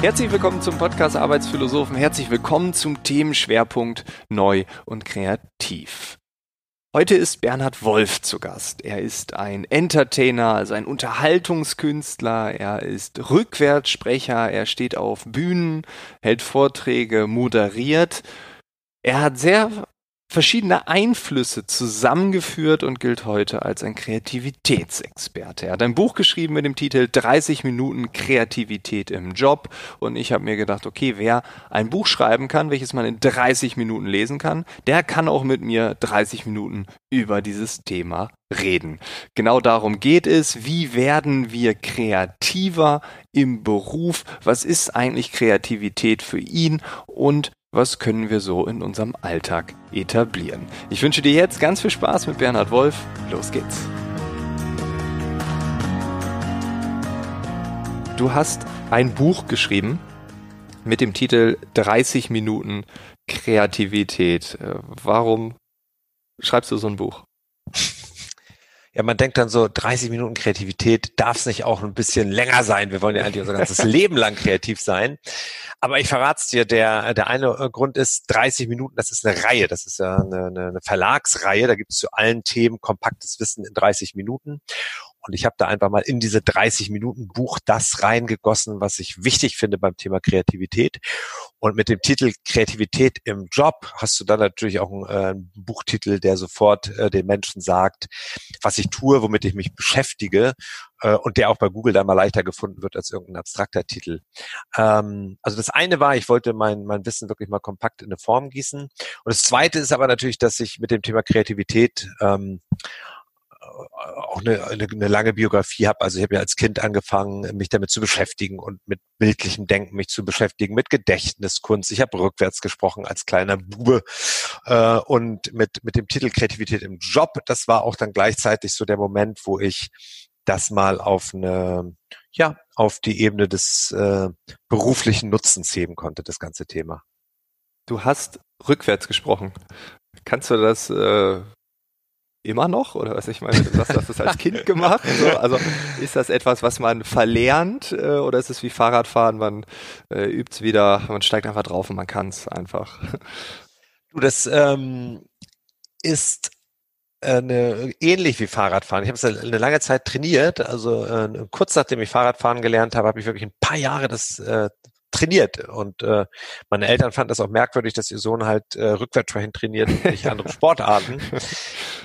Herzlich willkommen zum Podcast Arbeitsphilosophen. Herzlich willkommen zum Themenschwerpunkt Neu und Kreativ. Heute ist Bernhard Wolf zu Gast. Er ist ein Entertainer, also ein Unterhaltungskünstler. Er ist Rückwärtssprecher. Er steht auf Bühnen, hält Vorträge, moderiert. Er hat sehr verschiedene Einflüsse zusammengeführt und gilt heute als ein Kreativitätsexperte. Er hat ein Buch geschrieben mit dem Titel 30 Minuten Kreativität im Job und ich habe mir gedacht, okay, wer ein Buch schreiben kann, welches man in 30 Minuten lesen kann, der kann auch mit mir 30 Minuten über dieses Thema reden. Genau darum geht es. Wie werden wir kreativer im Beruf? Was ist eigentlich Kreativität für ihn? Und was können wir so in unserem Alltag etablieren. Ich wünsche dir jetzt ganz viel Spaß mit Bernhard Wolf. Los geht's. Du hast ein Buch geschrieben mit dem Titel 30 Minuten Kreativität. Äh, warum schreibst du so ein Buch? Ja, man denkt dann so, 30 Minuten Kreativität darf es nicht auch ein bisschen länger sein. Wir wollen ja eigentlich unser ganzes Leben lang kreativ sein. Aber ich verrate es dir, der, der eine äh, Grund ist 30 Minuten, das ist eine Reihe, das ist ja eine, eine Verlagsreihe, da gibt es zu allen Themen kompaktes Wissen in 30 Minuten. Und ich habe da einfach mal in diese 30 Minuten Buch das reingegossen, was ich wichtig finde beim Thema Kreativität. Und mit dem Titel Kreativität im Job hast du dann natürlich auch einen, äh, Buchtitel, der sofort äh, den Menschen sagt, was ich tue, womit ich mich beschäftige äh, und der auch bei Google dann mal leichter gefunden wird als irgendein abstrakter Titel. Ähm, also das eine war, ich wollte mein, mein Wissen wirklich mal kompakt in eine Form gießen. Und das zweite ist aber natürlich, dass ich mit dem Thema Kreativität ähm, auch eine, eine, eine lange Biografie habe. Also ich habe ja als Kind angefangen, mich damit zu beschäftigen und mit bildlichem Denken mich zu beschäftigen, mit Gedächtniskunst. Ich habe rückwärts gesprochen als kleiner Bube äh, und mit mit dem Titel Kreativität im Job. Das war auch dann gleichzeitig so der Moment, wo ich das mal auf eine ja auf die Ebene des äh, beruflichen Nutzens heben konnte, das ganze Thema. Du hast rückwärts gesprochen. Kannst du das äh, immer noch? Oder was ich meine, du sagst, hast das als Kind gemacht. So. Also ist das etwas, was man verlernt äh, oder ist es wie Fahrradfahren, man äh, übt es wieder, man steigt einfach drauf und man kann es einfach? Du, das ähm, ist eine, ähnlich wie Fahrradfahren. Ich habe es eine lange Zeit trainiert. Also äh, kurz nachdem ich Fahrradfahren gelernt habe, habe ich wirklich ein paar Jahre das äh, trainiert. Und äh, meine Eltern fanden das auch merkwürdig, dass ihr Sohn halt äh, Rückwärtsschwächen trainiert und nicht andere Sportarten.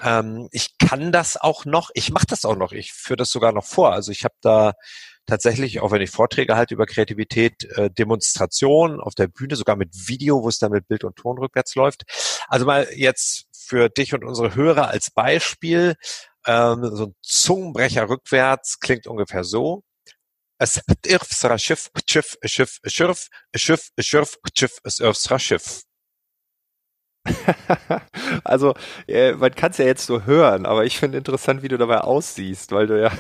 ähm, ich kann das auch noch, ich mache das auch noch, ich führe das sogar noch vor. Also ich habe da tatsächlich, auch wenn ich Vorträge halte über Kreativität, äh, Demonstrationen auf der Bühne, sogar mit Video, wo es dann mit Bild und Ton rückwärts läuft. Also mal jetzt für dich und unsere Hörer als Beispiel, ähm, so ein Zungenbrecher rückwärts klingt ungefähr so. Es irfsra Schiff, Schiff, Schiff, Schiff, Schiff, Schiff, Schiff, es irfsra Schiff. also, äh, man kann es ja jetzt so hören, aber ich finde interessant, wie du dabei aussiehst, weil du ja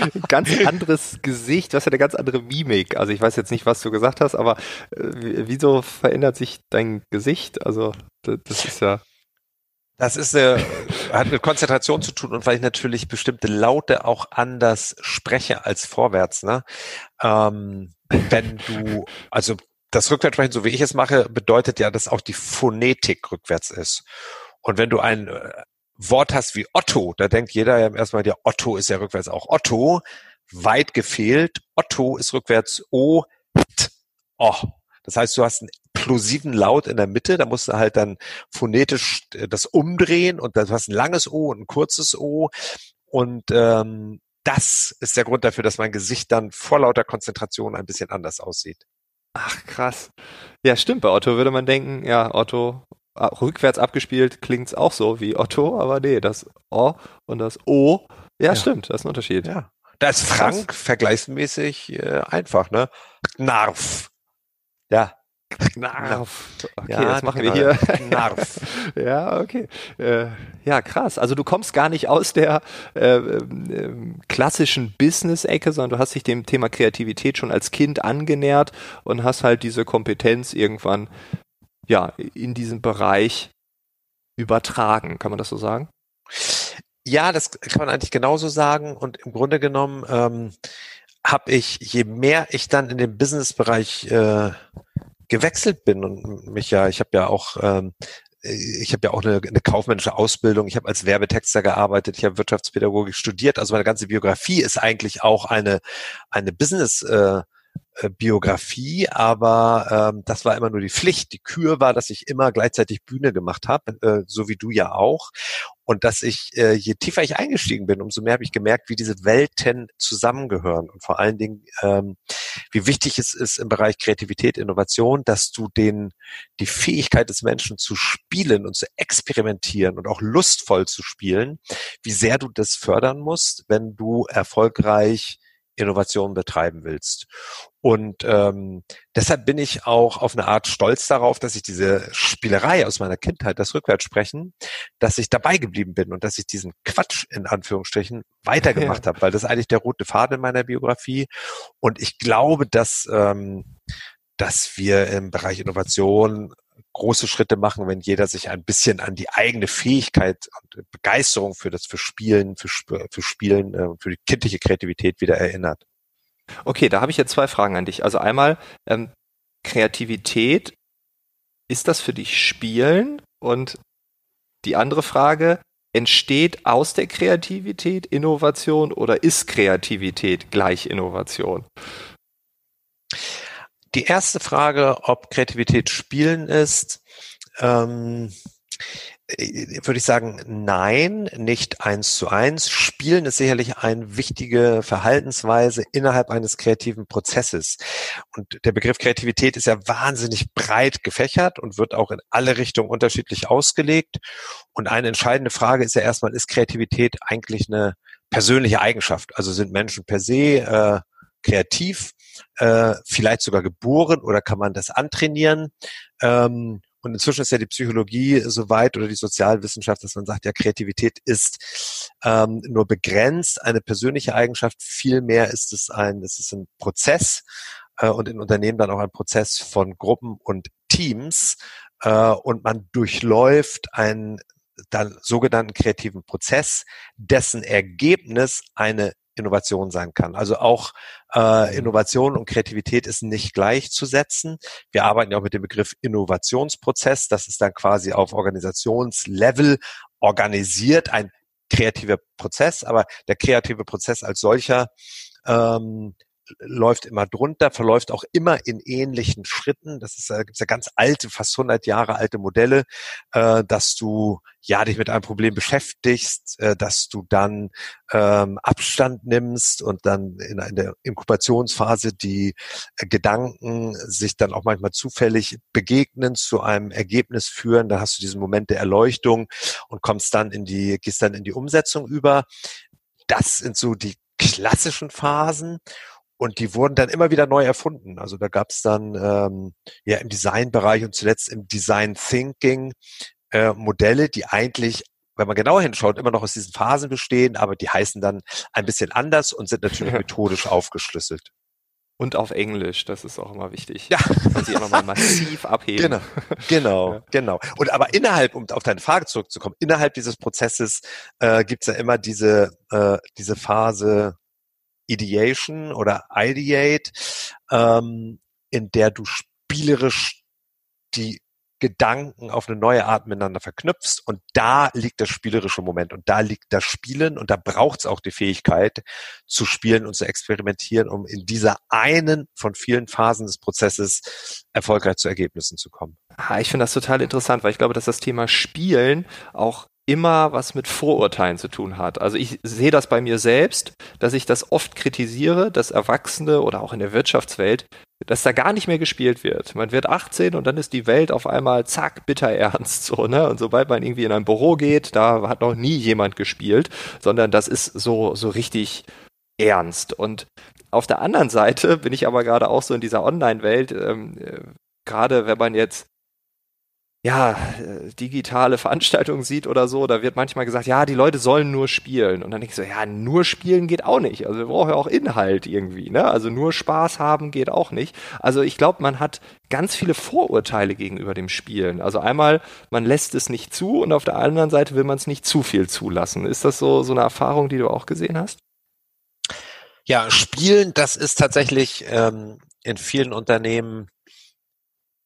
ein ganz anderes Gesicht, du hast ja eine ganz andere Mimik. Also ich weiß jetzt nicht, was du gesagt hast, aber äh, wieso verändert sich dein Gesicht? Also, das ist ja. Das ist eine, hat mit Konzentration zu tun und weil ich natürlich bestimmte Laute auch anders spreche als vorwärts. Ne? Ähm, wenn du, also das Rückwärtssprechen, so wie ich es mache, bedeutet ja, dass auch die Phonetik rückwärts ist. Und wenn du ein äh, Wort hast wie Otto, da denkt jeder ja erstmal, der Otto ist ja rückwärts auch Otto. Weit gefehlt. Otto ist rückwärts O, T, O. Das heißt, du hast einen plosiven Laut in der Mitte, da musst du halt dann phonetisch äh, das umdrehen und du hast ein langes O und ein kurzes O. Und ähm, das ist der Grund dafür, dass mein Gesicht dann vor lauter Konzentration ein bisschen anders aussieht. Ach, krass. Ja, stimmt. Bei Otto würde man denken, ja, Otto rückwärts abgespielt klingt's auch so wie Otto, aber nee, das O und das O, ja, ja. stimmt, das ist ein Unterschied. Ja. Da ist Frank krass. vergleichsmäßig äh, einfach, ne? Knarf. Ja. Knarf. Okay, ja, das machen genau. wir hier. Knarf. ja, okay. Äh, ja, krass. Also du kommst gar nicht aus der äh, äh, klassischen Business-Ecke, sondern du hast dich dem Thema Kreativität schon als Kind angenähert und hast halt diese Kompetenz irgendwann ja in diesem Bereich übertragen. Kann man das so sagen? Ja, das kann man eigentlich genauso sagen. Und im Grunde genommen ähm, habe ich, je mehr ich dann in den Businessbereich äh, gewechselt bin und mich ja, ich habe ja auch ähm, ich habe ja auch eine, eine kaufmännische Ausbildung, ich habe als Werbetexter gearbeitet, ich habe Wirtschaftspädagogik studiert, also meine ganze Biografie ist eigentlich auch eine, eine Business- äh, Biografie, aber ähm, das war immer nur die Pflicht. Die Kür war, dass ich immer gleichzeitig Bühne gemacht habe, äh, so wie du ja auch. Und dass ich, äh, je tiefer ich eingestiegen bin, umso mehr habe ich gemerkt, wie diese Welten zusammengehören. Und vor allen Dingen, ähm, wie wichtig es ist im Bereich Kreativität, Innovation, dass du den, die Fähigkeit des Menschen zu spielen und zu experimentieren und auch lustvoll zu spielen, wie sehr du das fördern musst, wenn du erfolgreich Innovation betreiben willst. Und ähm, deshalb bin ich auch auf eine Art stolz darauf, dass ich diese Spielerei aus meiner Kindheit, das Rückwärtssprechen, dass ich dabei geblieben bin und dass ich diesen Quatsch in Anführungsstrichen weitergemacht ja. habe, weil das ist eigentlich der rote Faden in meiner Biografie. Und ich glaube, dass dass, dass wir im Bereich Innovation große Schritte machen, wenn jeder sich ein bisschen an die eigene Fähigkeit und Begeisterung für das für Spielen, für, für Spielen, äh, für die kindliche Kreativität wieder erinnert. Okay, da habe ich jetzt zwei Fragen an dich. Also einmal ähm, Kreativität, ist das für dich Spielen? Und die andere Frage, entsteht aus der Kreativität Innovation oder ist Kreativität gleich Innovation? Die erste Frage, ob Kreativität Spielen ist, ähm, äh, würde ich sagen, nein, nicht eins zu eins. Spielen ist sicherlich eine wichtige Verhaltensweise innerhalb eines kreativen Prozesses. Und der Begriff Kreativität ist ja wahnsinnig breit gefächert und wird auch in alle Richtungen unterschiedlich ausgelegt. Und eine entscheidende Frage ist ja erstmal, ist Kreativität eigentlich eine persönliche Eigenschaft? Also sind Menschen per se äh, kreativ, äh, vielleicht sogar geboren oder kann man das antrainieren? Ähm, und inzwischen ist ja die Psychologie so weit oder die Sozialwissenschaft, dass man sagt, ja, Kreativität ist ähm, nur begrenzt eine persönliche Eigenschaft. Vielmehr ist es ein, es ist ein Prozess äh, und in Unternehmen dann auch ein Prozess von Gruppen und Teams. Äh, und man durchläuft einen dann sogenannten kreativen Prozess, dessen Ergebnis eine Innovation sein kann. Also auch äh, mhm. Innovation und Kreativität ist nicht gleichzusetzen. Wir arbeiten ja auch mit dem Begriff Innovationsprozess. Das ist dann quasi auf Organisationslevel organisiert ein kreativer Prozess, aber der kreative Prozess als solcher ähm, läuft immer drunter, verläuft auch immer in ähnlichen Schritten. Das ist, da gibt es ja ganz alte, fast 100 Jahre alte Modelle, äh, dass du ja dich mit einem Problem beschäftigst, äh, dass du dann ähm, Abstand nimmst und dann in, in der Inkubationsphase die äh, Gedanken sich dann auch manchmal zufällig begegnen, zu einem Ergebnis führen. Da hast du diesen Moment der Erleuchtung und kommst dann in die, gehst dann in die Umsetzung über. Das sind so die klassischen Phasen. Und die wurden dann immer wieder neu erfunden. Also da gab es dann ähm, ja im Designbereich und zuletzt im Design Thinking äh, Modelle, die eigentlich wenn man genauer hinschaut, immer noch aus diesen Phasen bestehen, aber die heißen dann ein bisschen anders und sind natürlich methodisch aufgeschlüsselt. Und auf Englisch, das ist auch immer wichtig. Ja. Dass sie auch nochmal massiv abheben. Genau, genau, ja. genau. Und aber innerhalb, um auf deine Frage zurückzukommen, innerhalb dieses Prozesses äh, gibt es ja immer diese, äh, diese Phase Ideation oder Ideate, ähm, in der du spielerisch die Gedanken auf eine neue Art miteinander verknüpfst und da liegt das spielerische Moment und da liegt das Spielen und da braucht es auch die Fähigkeit zu spielen und zu experimentieren, um in dieser einen von vielen Phasen des Prozesses erfolgreich zu Ergebnissen zu kommen. Ich finde das total interessant, weil ich glaube, dass das Thema Spielen auch immer was mit Vorurteilen zu tun hat. Also ich sehe das bei mir selbst, dass ich das oft kritisiere, dass Erwachsene oder auch in der Wirtschaftswelt, dass da gar nicht mehr gespielt wird. Man wird 18 und dann ist die Welt auf einmal zack, bitter ernst so, ne? Und sobald man irgendwie in ein Büro geht, da hat noch nie jemand gespielt, sondern das ist so so richtig ernst. Und auf der anderen Seite bin ich aber gerade auch so in dieser Online-Welt, ähm, äh, gerade wenn man jetzt ja, äh, digitale Veranstaltungen sieht oder so, da wird manchmal gesagt, ja, die Leute sollen nur spielen. Und dann denke ich so, ja, nur spielen geht auch nicht. Also wir brauchen ja auch Inhalt irgendwie, ne? Also nur Spaß haben geht auch nicht. Also ich glaube, man hat ganz viele Vorurteile gegenüber dem Spielen. Also einmal, man lässt es nicht zu und auf der anderen Seite will man es nicht zu viel zulassen. Ist das so, so eine Erfahrung, die du auch gesehen hast? Ja, Spielen, das ist tatsächlich ähm, in vielen Unternehmen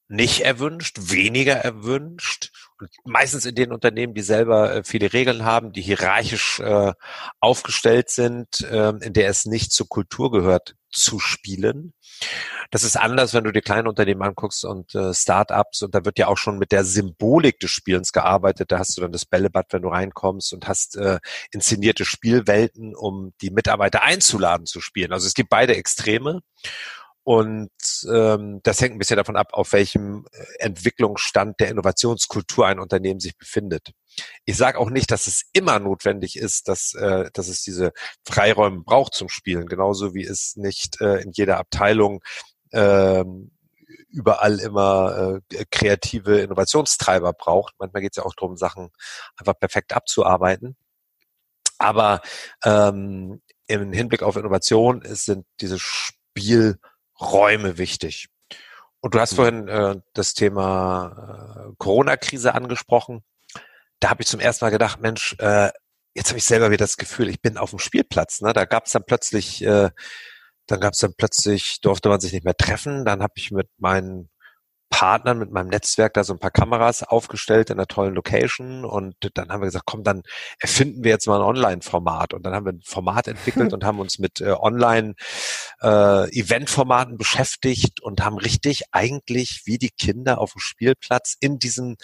nicht erwünscht, weniger erwünscht. Und meistens in den Unternehmen, die selber äh, viele Regeln haben, die hierarchisch äh, aufgestellt sind, äh, in der es nicht zur Kultur gehört, zu spielen. Das ist anders, wenn du dir kleine Unternehmen anguckst und äh, Start-ups und da wird ja auch schon mit der Symbolik des Spielens gearbeitet. Da hast du dann das Bällebad, wenn du reinkommst und hast äh, inszenierte Spielwelten, um die Mitarbeiter einzuladen zu spielen. Also es gibt beide Extreme. Und ähm, das hängt ein bisschen davon ab, auf welchem äh, Entwicklungsstand der Innovationskultur ein Unternehmen sich befindet. Ich sage auch nicht, dass es immer notwendig ist, dass, äh, dass es diese Freiräume braucht zum Spielen, genauso wie es nicht äh, in jeder Abteilung äh, überall immer äh, kreative Innovationstreiber braucht. Manchmal geht es ja auch darum, Sachen einfach perfekt abzuarbeiten. Aber ähm, im Hinblick auf Innovation sind diese Spiel Räume wichtig. Und du hast mhm. vorhin äh, das Thema äh, Corona-Krise angesprochen. Da habe ich zum ersten Mal gedacht, Mensch, äh, jetzt habe ich selber wieder das Gefühl, ich bin auf dem Spielplatz. Ne? Da gab es dann plötzlich, äh, dann gab es dann plötzlich, durfte man sich nicht mehr treffen. Dann habe ich mit meinen Partnern, mit meinem Netzwerk da so ein paar Kameras aufgestellt in einer tollen Location und dann haben wir gesagt, komm, dann erfinden wir jetzt mal ein Online-Format. Und dann haben wir ein Format entwickelt und haben uns mit äh, Online-Event-Formaten äh, beschäftigt und haben richtig eigentlich wie die Kinder auf dem Spielplatz in diesem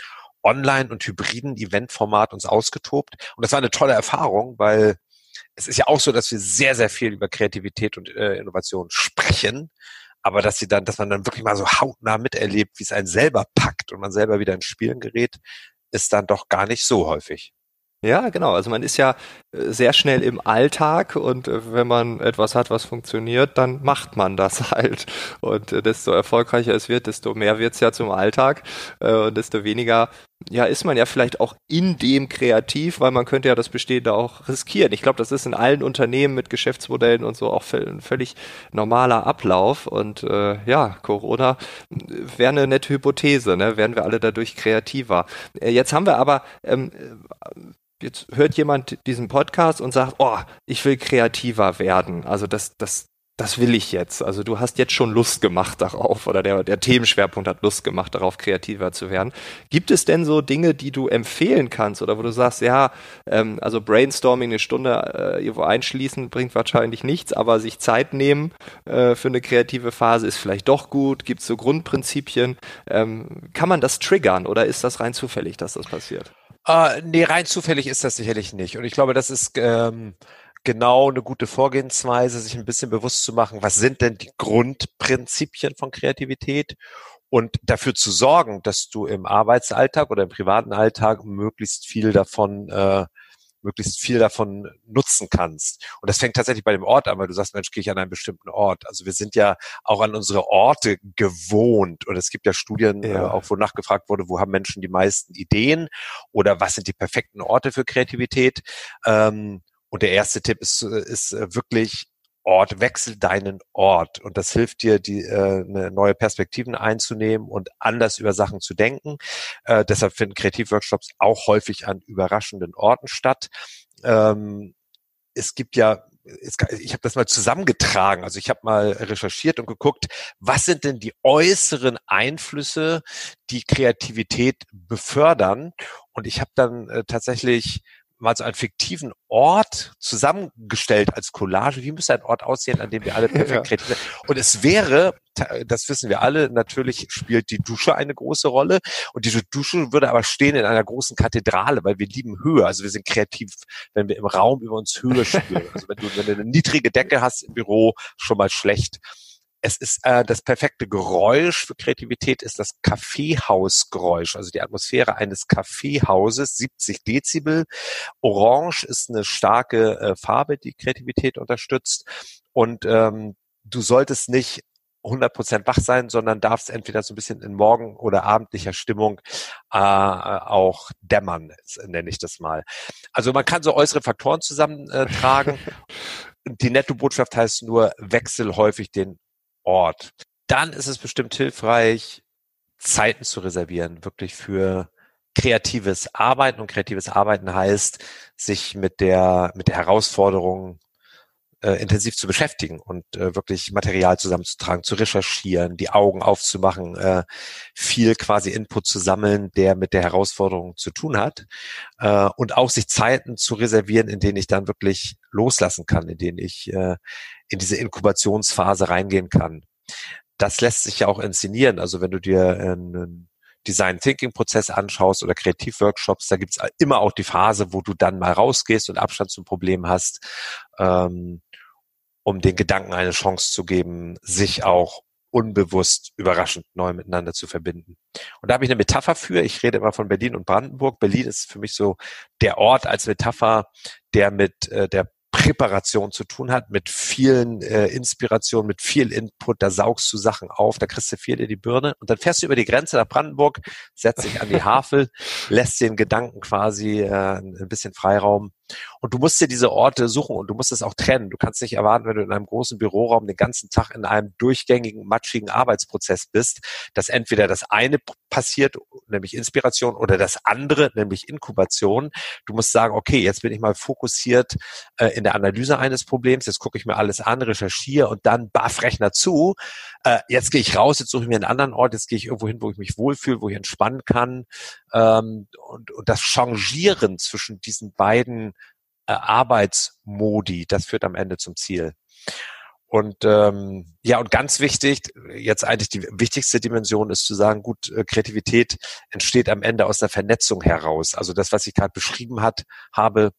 Online- und hybriden Event-Format uns ausgetobt. Und das war eine tolle Erfahrung, weil es ist ja auch so, dass wir sehr, sehr viel über Kreativität und äh, Innovation sprechen, aber dass sie dann, dass man dann wirklich mal so hautnah miterlebt, wie es einen selber packt und man selber wieder ins Spielen gerät, ist dann doch gar nicht so häufig. Ja, genau. Also man ist ja äh, sehr schnell im Alltag und äh, wenn man etwas hat, was funktioniert, dann macht man das halt. Und äh, desto erfolgreicher es wird, desto mehr wird's ja zum Alltag und desto weniger ja, ist man ja vielleicht auch in dem kreativ, weil man könnte ja das Bestehende auch riskieren. Ich glaube, das ist in allen Unternehmen mit Geschäftsmodellen und so auch ein völlig normaler Ablauf. Und äh, ja, Corona wäre eine nette Hypothese, ne? Wären wir alle dadurch kreativer. Äh, jetzt haben wir aber ähm, jetzt hört jemand diesen Podcast und sagt, oh, ich will kreativer werden. Also das, das, das will ich jetzt. Also du hast jetzt schon Lust gemacht darauf oder der, der Themenschwerpunkt hat Lust gemacht darauf, kreativer zu werden. Gibt es denn so Dinge, die du empfehlen kannst oder wo du sagst, ja, ähm, also Brainstorming eine Stunde äh, irgendwo einschließen bringt wahrscheinlich nichts, aber sich Zeit nehmen äh, für eine kreative Phase ist vielleicht doch gut. Gibt es so Grundprinzipien? Ähm, kann man das triggern oder ist das rein zufällig, dass das passiert? Äh, nee, rein zufällig ist das sicherlich nicht. Und ich glaube, das ist ähm, genau eine gute Vorgehensweise, sich ein bisschen bewusst zu machen, was sind denn die Grundprinzipien von Kreativität und dafür zu sorgen, dass du im Arbeitsalltag oder im privaten Alltag möglichst viel davon äh, möglichst viel davon nutzen kannst. Und das fängt tatsächlich bei dem Ort an, weil du sagst, Mensch, gehe ich an einen bestimmten Ort. Also wir sind ja auch an unsere Orte gewohnt. Und es gibt ja Studien, ja. Äh, auch wo nachgefragt wurde, wo haben Menschen die meisten Ideen oder was sind die perfekten Orte für Kreativität. Ähm, und der erste Tipp ist, ist äh, wirklich Ort, wechsel deinen Ort. Und das hilft dir, die, äh, eine neue Perspektiven einzunehmen und anders über Sachen zu denken. Äh, deshalb finden Kreativworkshops auch häufig an überraschenden Orten statt. Ähm, es gibt ja ich habe das mal zusammengetragen. Also ich habe mal recherchiert und geguckt, was sind denn die äußeren Einflüsse, die Kreativität befördern. Und ich habe dann äh, tatsächlich mal so einen fiktiven Ort zusammengestellt als Collage. Wie müsste ein Ort aussehen, an dem wir alle perfekt ja. kreativ sind? Und es wäre, das wissen wir alle, natürlich spielt die Dusche eine große Rolle. Und diese Dusche würde aber stehen in einer großen Kathedrale, weil wir lieben Höhe. Also wir sind kreativ, wenn wir im Raum über uns Höhe spüren. Also wenn du, wenn du eine niedrige Decke hast im Büro, schon mal schlecht es ist äh, das perfekte Geräusch für Kreativität ist das Kaffeehausgeräusch, also die Atmosphäre eines Kaffeehauses, 70 Dezibel. Orange ist eine starke äh, Farbe, die Kreativität unterstützt. Und ähm, du solltest nicht 100% wach sein, sondern darfst entweder so ein bisschen in morgen- oder abendlicher Stimmung äh, auch dämmern, nenne ich das mal. Also man kann so äußere Faktoren zusammentragen. Die Netto-Botschaft heißt nur, wechsel häufig den Ort. Dann ist es bestimmt hilfreich, Zeiten zu reservieren, wirklich für kreatives Arbeiten. Und kreatives Arbeiten heißt, sich mit der, mit der Herausforderung äh, intensiv zu beschäftigen und äh, wirklich Material zusammenzutragen, zu recherchieren, die Augen aufzumachen, äh, viel quasi Input zu sammeln, der mit der Herausforderung zu tun hat äh, und auch sich Zeiten zu reservieren, in denen ich dann wirklich loslassen kann, in denen ich äh, in diese Inkubationsphase reingehen kann. Das lässt sich ja auch inszenieren. Also wenn du dir einen Design Thinking Prozess anschaust oder Kreativworkshops, da gibt's immer auch die Phase, wo du dann mal rausgehst und Abstand zum Problem hast, ähm, um den Gedanken eine Chance zu geben, sich auch unbewusst überraschend neu miteinander zu verbinden. Und da habe ich eine Metapher für. Ich rede immer von Berlin und Brandenburg. Berlin ist für mich so der Ort als Metapher, der mit äh, der Präparation zu tun hat, mit vielen äh, Inspirationen, mit viel Input, da saugst du Sachen auf, da kriegst du viel in die Birne und dann fährst du über die Grenze nach Brandenburg, setzt dich an die Havel, lässt den Gedanken quasi äh, ein bisschen Freiraum und du musst dir diese Orte suchen und du musst es auch trennen. Du kannst nicht erwarten, wenn du in einem großen Büroraum den ganzen Tag in einem durchgängigen, matschigen Arbeitsprozess bist, dass entweder das eine passiert, nämlich Inspiration, oder das andere, nämlich Inkubation. Du musst sagen, okay, jetzt bin ich mal fokussiert äh, in der Analyse eines Problems, jetzt gucke ich mir alles an, recherchiere und dann baff Rechner zu. Äh, jetzt gehe ich raus, jetzt suche ich mir einen anderen Ort, jetzt gehe ich irgendwo hin, wo ich mich wohlfühle, wo ich entspannen kann. Ähm, und, und das Changieren zwischen diesen beiden äh, Arbeitsmodi, das führt am Ende zum Ziel. Und ähm, ja, und ganz wichtig, jetzt eigentlich die wichtigste Dimension ist zu sagen, gut, äh, Kreativität entsteht am Ende aus der Vernetzung heraus. Also das, was ich gerade beschrieben hat, habe,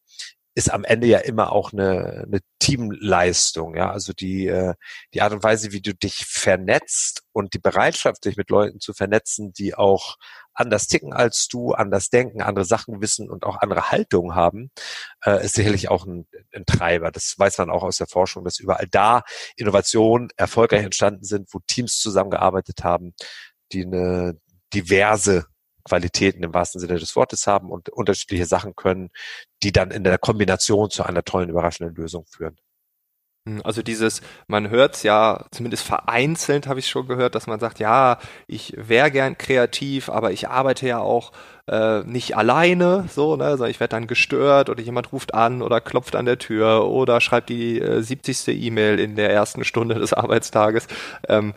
ist am Ende ja immer auch eine, eine Teamleistung, ja. Also die, äh, die Art und Weise, wie du dich vernetzt und die Bereitschaft, dich mit Leuten zu vernetzen, die auch anders ticken als du, anders denken, andere Sachen wissen und auch andere Haltungen haben, äh, ist sicherlich auch ein, ein Treiber. Das weiß man auch aus der Forschung, dass überall da Innovationen erfolgreich entstanden sind, wo Teams zusammengearbeitet haben, die eine diverse Qualitäten im wahrsten Sinne des Wortes haben und unterschiedliche Sachen können, die dann in der Kombination zu einer tollen, überraschenden Lösung führen. Hm, also dieses, man hört es ja, zumindest vereinzelt habe ich schon gehört, dass man sagt, ja, ich wäre gern kreativ, aber ich arbeite ja auch äh, nicht alleine, so, ne, sondern ich werde dann gestört oder jemand ruft an oder klopft an der Tür oder schreibt die äh, 70. E-Mail in der ersten Stunde des Arbeitstages. Ähm,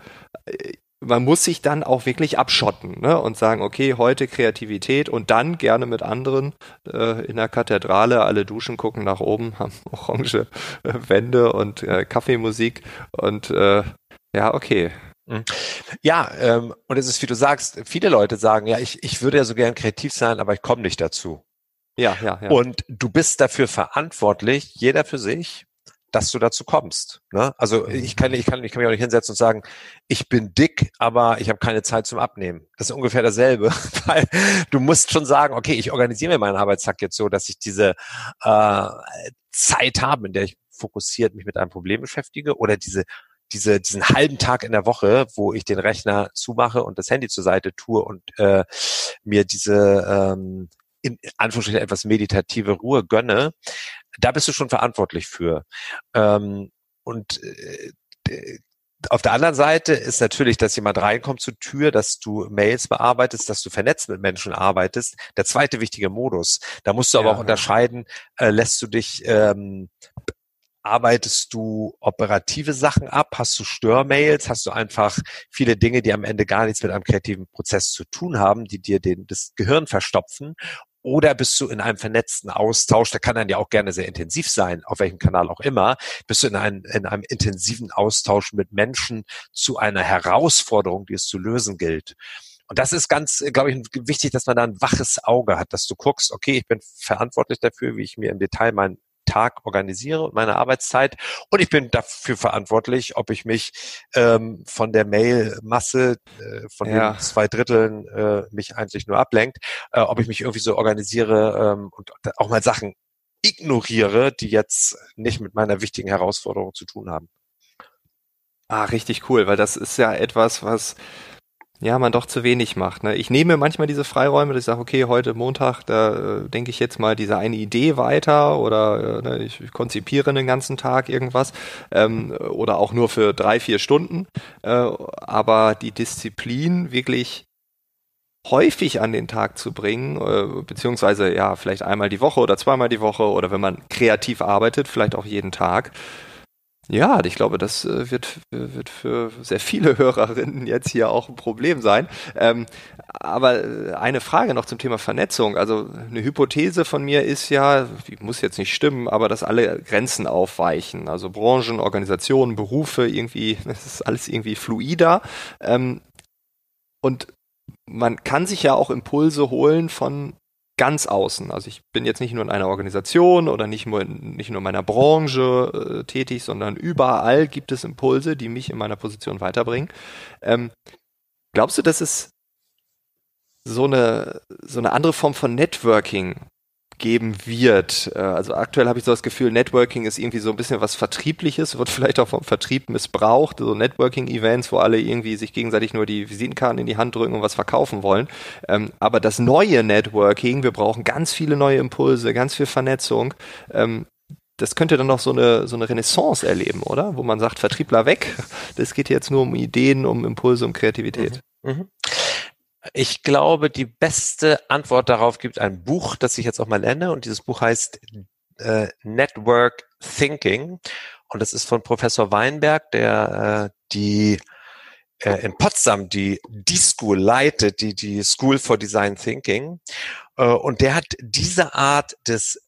man muss sich dann auch wirklich abschotten ne? und sagen, okay, heute Kreativität und dann gerne mit anderen äh, in der Kathedrale, alle duschen, gucken nach oben, haben orange äh, Wände und äh, Kaffeemusik und äh, ja, okay. Mhm. Ja, ähm, und es ist, wie du sagst, viele Leute sagen, ja, ich, ich würde ja so gern kreativ sein, aber ich komme nicht dazu. Ja, ja, ja. Und du bist dafür verantwortlich, jeder für sich, dass du dazu kommst. Ne? Also ich kann, ich, kann, ich kann mich auch nicht hinsetzen und sagen, ich bin dick, aber ich habe keine Zeit zum Abnehmen. Das ist ungefähr dasselbe, weil du musst schon sagen, okay, ich organisiere mir meinen Arbeitstag jetzt so, dass ich diese äh, Zeit habe, in der ich fokussiert mich mit einem Problem beschäftige oder diese diese, diesen halben Tag in der Woche, wo ich den Rechner zumache und das Handy zur Seite tue und äh, mir diese ähm, in Anführungsstrichen etwas meditative Ruhe gönne, da bist du schon verantwortlich für. Ähm, und äh, auf der anderen Seite ist natürlich, dass jemand reinkommt zur Tür, dass du Mails bearbeitest, dass du vernetzt mit Menschen arbeitest. Der zweite wichtige Modus. Da musst du aber ja, auch unterscheiden, äh, lässt du dich ähm, arbeitest du operative Sachen ab? Hast du Störmails? Hast du einfach viele Dinge, die am Ende gar nichts mit einem kreativen Prozess zu tun haben, die dir den, das Gehirn verstopfen? Oder bist du in einem vernetzten Austausch, der kann dann ja auch gerne sehr intensiv sein, auf welchem Kanal auch immer, bist du in, ein, in einem intensiven Austausch mit Menschen zu einer Herausforderung, die es zu lösen gilt. Und das ist ganz, glaube ich, wichtig, dass man da ein waches Auge hat, dass du guckst, okay, ich bin verantwortlich dafür, wie ich mir im Detail mein Tag organisiere und meine Arbeitszeit. Und ich bin dafür verantwortlich, ob ich mich ähm, von der Mailmasse, äh, von ja. den zwei Dritteln äh, mich eigentlich nur ablenkt, äh, ob ich mich irgendwie so organisiere ähm, und auch mal Sachen ignoriere, die jetzt nicht mit meiner wichtigen Herausforderung zu tun haben. Ah, richtig cool, weil das ist ja etwas, was ja, man doch zu wenig macht. Ne? Ich nehme manchmal diese Freiräume, dass ich sage, okay, heute Montag, da äh, denke ich jetzt mal diese eine Idee weiter oder äh, ne, ich, ich konzipiere den ganzen Tag irgendwas ähm, oder auch nur für drei, vier Stunden. Äh, aber die Disziplin wirklich häufig an den Tag zu bringen, äh, beziehungsweise ja, vielleicht einmal die Woche oder zweimal die Woche oder wenn man kreativ arbeitet, vielleicht auch jeden Tag, Ja, ich glaube, das äh, wird, wird für sehr viele Hörerinnen jetzt hier auch ein Problem sein. Ähm, aber äh, eine Frage noch zum Thema Vernetzung. Also eine Hypothese von mir ist ja, die muss jetzt nicht stimmen, aber dass alle Grenzen aufweichen. Also Branchen, Organisationen, Berufe, irgendwie, das ist alles irgendwie fluider. Ähm, und man kann sich ja auch Impulse holen von ganz außen. Also ich bin jetzt nicht nur in einer Organisation oder nicht nur in, nicht nur in meiner Branche äh, tätig, sondern überall gibt es Impulse, die mich in meiner Position weiterbringen. Ähm, glaubst du, dass es so eine, so eine andere Form von Networking geben wird. Äh, also aktuell habe ich so das Gefühl, Networking ist irgendwie so ein bisschen was Vertriebliches, wird vielleicht auch vom Vertrieb missbraucht, so Networking-Events, wo alle irgendwie sich gegenseitig nur die Visitenkarten in die Hand drücken und was verkaufen wollen. Ähm, aber das neue Networking, wir brauchen ganz viele neue Impulse, ganz viel Vernetzung. Ähm, das könnte dann noch so eine, so eine Renaissance erleben, oder? Wo man sagt, Vertriebler weg. Das geht jetzt nur um Ideen, um Impulse, um Kreativität. Mhm. Mhm. Ich glaube, die beste Antwort darauf gibt ein Buch, das ich jetzt auch mal nenne. Und dieses Buch heißt äh, Network Thinking. Und das ist von Professor Weinberg, der äh, die äh, in Potsdam die die School leitet, die die School for Design Thinking. Äh, und der hat diese Art des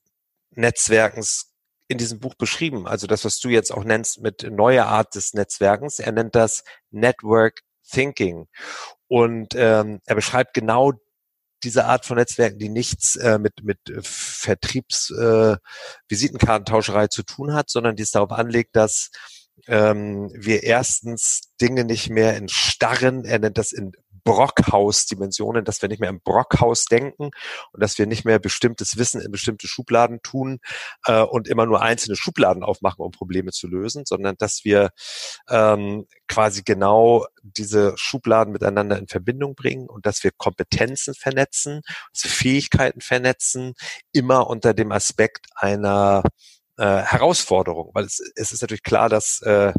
Netzwerkens in diesem Buch beschrieben. Also das, was du jetzt auch nennst mit neuer Art des Netzwerkens. Er nennt das Network Thinking. Und ähm, er beschreibt genau diese Art von Netzwerken, die nichts äh, mit, mit Vertriebs äh, Visitenkartentauscherei zu tun hat, sondern die es darauf anlegt, dass ähm, wir erstens Dinge nicht mehr in starren, er nennt das in Brockhaus-Dimensionen, dass wir nicht mehr im Brockhaus denken und dass wir nicht mehr bestimmtes Wissen in bestimmte Schubladen tun äh, und immer nur einzelne Schubladen aufmachen, um Probleme zu lösen, sondern dass wir ähm, quasi genau diese Schubladen miteinander in Verbindung bringen und dass wir Kompetenzen vernetzen, Fähigkeiten vernetzen, immer unter dem Aspekt einer äh, Herausforderung, weil es, es ist natürlich klar, dass äh,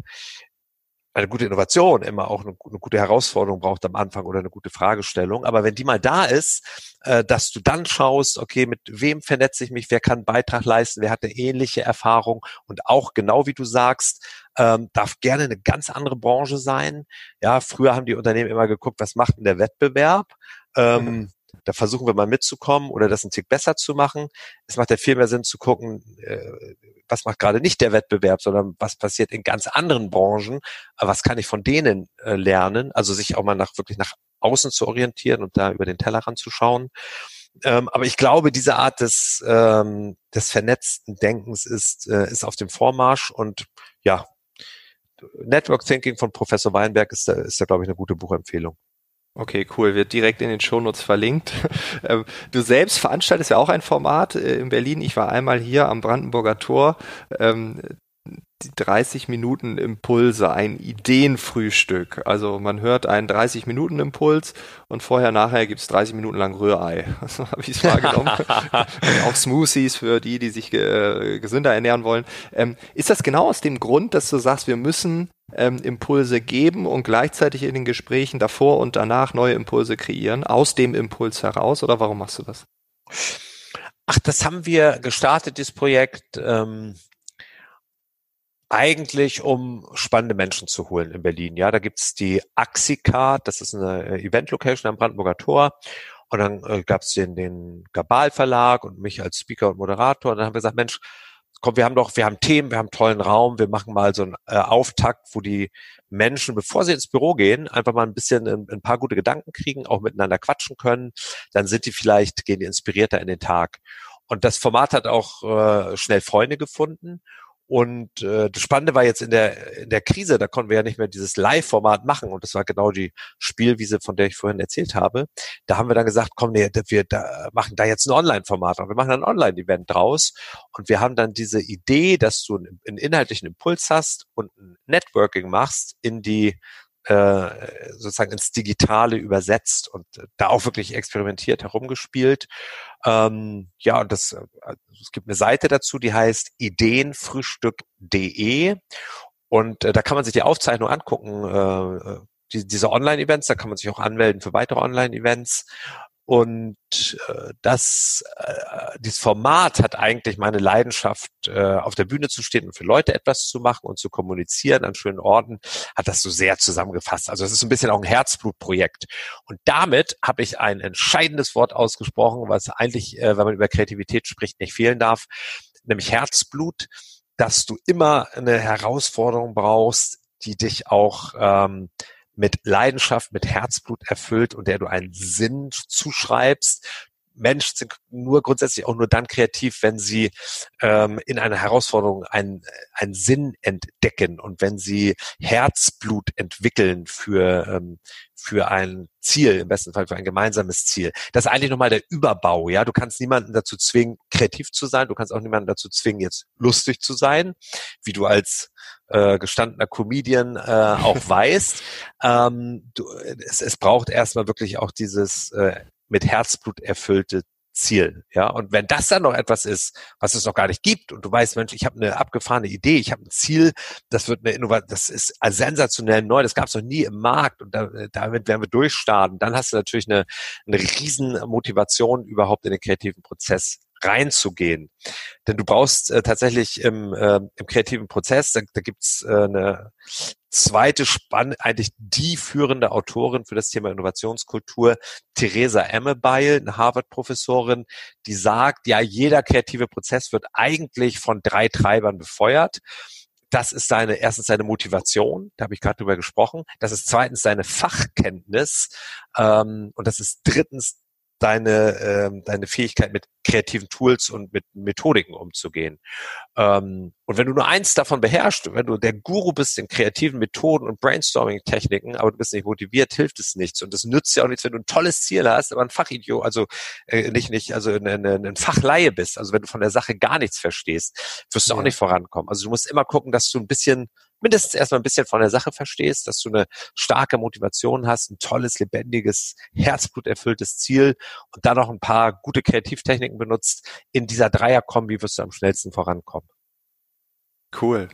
eine gute Innovation immer auch eine, eine, gute Herausforderung braucht am Anfang oder eine gute Fragestellung. Aber wenn die mal da ist, äh, dass du dann schaust, okay, mit wem vernetze ich mich, wer kann einen Beitrag leisten, wer hat eine ähnliche Erfahrung und auch genau wie du sagst, ähm, darf gerne eine ganz andere Branche sein. Ja, früher haben die Unternehmen immer geguckt, was macht denn der Wettbewerb? Ähm, mhm. Da versuchen wir mal mitzukommen oder das einen Tick besser zu machen. Es macht ja viel mehr Sinn zu gucken, äh, was macht gerade nicht der Wettbewerb, sondern was passiert in ganz anderen Branchen, was kann ich von denen äh, lernen, also sich auch mal nach wirklich nach außen zu orientieren und da über den Tellerrand zu schauen. Ähm, aber ich glaube, diese Art des, ähm, des vernetzten Denkens ist, äh, ist auf dem Vormarsch und ja, Network Thinking von Professor Weinberg ist da, ist da glaube ich, eine gute Buchempfehlung. Okay, cool. Wird direkt in den Shownotes verlinkt. Ähm, du selbst veranstaltest ja auch ein Format äh, in Berlin. Ich war einmal hier am Brandenburger Tor. Die 30 Minuten Impulse, ein Ideenfrühstück. Also man hört einen 30 Minuten Impuls und vorher, nachher gibt's 30 Minuten lang Rührei. So habe ich es wahrgenommen. auch Smoothies für die, die sich äh, gesünder ernähren wollen. Ähm, ist das genau aus dem Grund, dass du sagst, wir müssen ähm, Impulse geben und gleichzeitig in den Gesprächen davor und danach neue Impulse kreieren, aus dem Impuls heraus? Oder warum machst du das? Ach, das haben wir gestartet, dieses Projekt. Ähm eigentlich um spannende Menschen zu holen in Berlin. Ja, da gibt's die Axicard, das ist eine äh, Event-Location am Brandenburger Tor. Und dann äh, gab's den, den Gabal Verlag und mich als Speaker und Moderator. Und dann haben wir gesagt, Mensch, komm, wir haben doch, wir haben Themen, wir haben tollen Raum, wir machen mal so einen äh, Auftakt, wo die Menschen, bevor sie ins Büro gehen, einfach mal ein bisschen ein, ein, paar gute Gedanken kriegen, auch miteinander quatschen können. Dann sind die vielleicht, gehen die inspirierter in den Tag. Und das Format hat auch äh, schnell Freunde gefunden. Und äh, das Spannende war jetzt in der in der Krise, da konnten wir ja nicht mehr dieses Live-Format machen. Und das war genau die Spielwiese, von der ich vorhin erzählt habe. Da haben wir dann gesagt, komm, nee, wir da, machen da jetzt ein Online-Format, wir machen ein Online-Event draus. Und wir haben dann diese Idee, dass du einen inhaltlichen Impuls hast und ein Networking machst in die äh, sozusagen ins Digitale übersetzt und da auch wirklich experimentiert herumgespielt. Ähm, ja, und das, äh, es gibt eine Seite dazu, die heißt ideenfrühstück.de und äh, da kann man sich die Aufzeichnung angucken, äh, die, diese Online-Events, da kann man sich auch anmelden für weitere Online-Events. Und äh, das, äh, dieses Format hat eigentlich meine Leidenschaft, äh, auf der Bühne zu stehen und für Leute etwas zu machen und zu kommunizieren an schönen Orten, hat das so sehr zusammengefasst. Also es ist so ein bisschen auch ein Herzblutprojekt. Und damit habe ich ein entscheidendes Wort ausgesprochen, was eigentlich, äh, wenn man über Kreativität spricht, nicht fehlen darf, nämlich Herzblut, dass du immer eine Herausforderung brauchst, die dich auch ähm, mit Leidenschaft, mit Herzblut erfüllt und der du einen Sinn zuschreibst. Menschen sind nur grundsätzlich auch nur dann kreativ, wenn sie ähm, in einer Herausforderung einen, einen Sinn entdecken und wenn sie Herzblut entwickeln für, ähm, für ein Ziel, im besten Fall für ein gemeinsames Ziel. Das ist eigentlich nochmal der Überbau, ja. Du kannst niemanden dazu zwingen, kreativ zu sein, du kannst auch niemanden dazu zwingen, jetzt lustig zu sein, wie du als äh, gestandener Comedian äh, auch weißt. Ähm, du, es, es braucht erstmal wirklich auch dieses äh, mit Herzblut erfüllte Ziel. Ja, und wenn das dann noch etwas ist, was es noch gar nicht gibt, und du weißt, Mensch, ich habe eine abgefahrene Idee, ich habe ein Ziel, das wird eine Innovation, das ist sensationell neu, das gab es noch nie im Markt und da, damit werden wir durchstarten, dann hast du natürlich eine, eine riesen Motivation, überhaupt in den kreativen Prozess reinzugehen. Denn du brauchst äh, tatsächlich im, äh, im kreativen Prozess, da, da gibt's äh, eine zweite Spann, eigentlich die führende Autorin für das Thema Innovationskultur, Theresa Ammebeil, eine Harvard-Professorin, die sagt, ja, jeder kreative Prozess wird eigentlich von drei Treibern befeuert. Das ist seine, erstens seine Motivation, da habe ich gerade drüber gesprochen. Das ist zweitens seine Fachkenntnis ähm, und das ist drittens deine, ähm, deine Fähigkeit mit kreativen Tools und mit Methodiken umzugehen. Ähm, und wenn du nur eins davon beherrschst, wenn du der Guru bist in kreativen Methoden und Brainstorming-Techniken, aber du bist nicht motiviert, hilft es nichts. Und es nützt ja auch nichts, wenn du ein tolles Ziel hast, aber ein Fachidiot, also äh, nicht, nicht, also ein, ein, ein Fachleihe bist, also wenn du von der Sache gar nichts verstehst, wirst du ja. auch nicht vorankommen. Also du musst immer gucken, dass du ein bisschen mindestens erstmal ein bisschen von der Sache verstehst, dass du eine starke Motivation hast, ein tolles, lebendiges, herzbluterfülltes Ziel und dann noch ein paar gute Kreativtechniken benutzt. In dieser Dreierkombi wirst du am schnellsten vorankommen. Cool.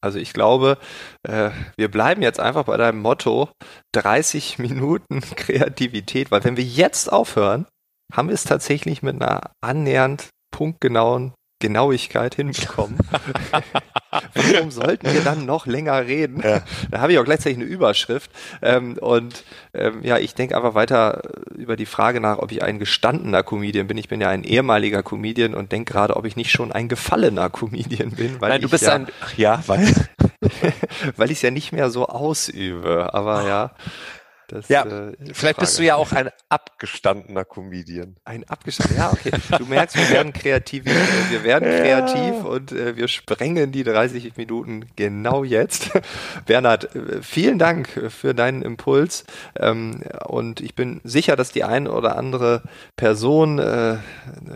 Also ich glaube, äh, wir bleiben jetzt einfach bei deinem Motto 30 Minuten Kreativität, weil wenn wir jetzt aufhören, haben wir es tatsächlich mit einer annähernd punktgenauen Genauigkeit hinbekommen. Warum sollten wir dann noch länger reden? Ja. Da habe ich auch gleichzeitig eine Überschrift. Ähm, und ähm, ja, ich denke einfach weiter über die Frage nach, ob ich ein gestandener Comedian bin. Ich bin ja ein ehemaliger Comedian und denke gerade, ob ich nicht schon ein gefallener Comedian bin. Weil Nein, du bist ja, ein, ja, weil, weil ich es ja nicht mehr so ausübe. Aber ja. Das, ja, äh, vielleicht bist du ja auch ein abgestandener Comedian. Ein abgestandener, ja, okay. Du merkst, wir werden kreativ, wir werden ja. kreativ und äh, wir sprengen die 30 Minuten genau jetzt. Bernhard, äh, vielen Dank für deinen Impuls ähm, und ich bin sicher, dass die eine oder andere Person, äh,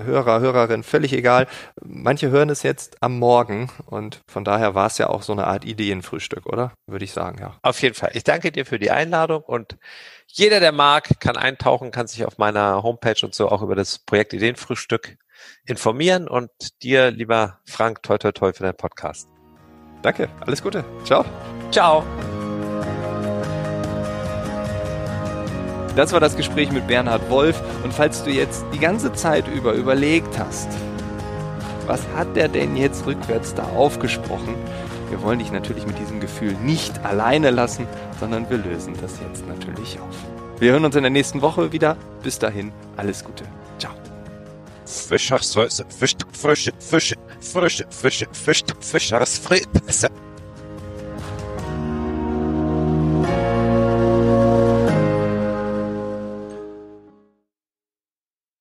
Hörer, Hörerin, völlig egal, manche hören es jetzt am Morgen und von daher war es ja auch so eine Art Ideenfrühstück, oder? Würde ich sagen, ja. Auf jeden Fall. Ich danke dir für die Einladung und jeder, der mag, kann eintauchen, kann sich auf meiner Homepage und so auch über das Projekt Ideenfrühstück informieren und dir, lieber Frank, toi toi toi für deinen Podcast. Danke, alles Gute. Ciao. Ciao. Das war das Gespräch mit Bernhard Wolf. Und falls du jetzt die ganze Zeit über überlegt hast, was hat der denn jetzt rückwärts da aufgesprochen, wir wollen dich natürlich mit diesem Gefühl nicht alleine lassen, sondern wir lösen das jetzt natürlich auf. Wir hören uns in der nächsten Woche wieder. Bis dahin, alles Gute. Ciao. Fischersfresse, Fisch, Fische, Fische, Fische, Fische, Fischersfresse.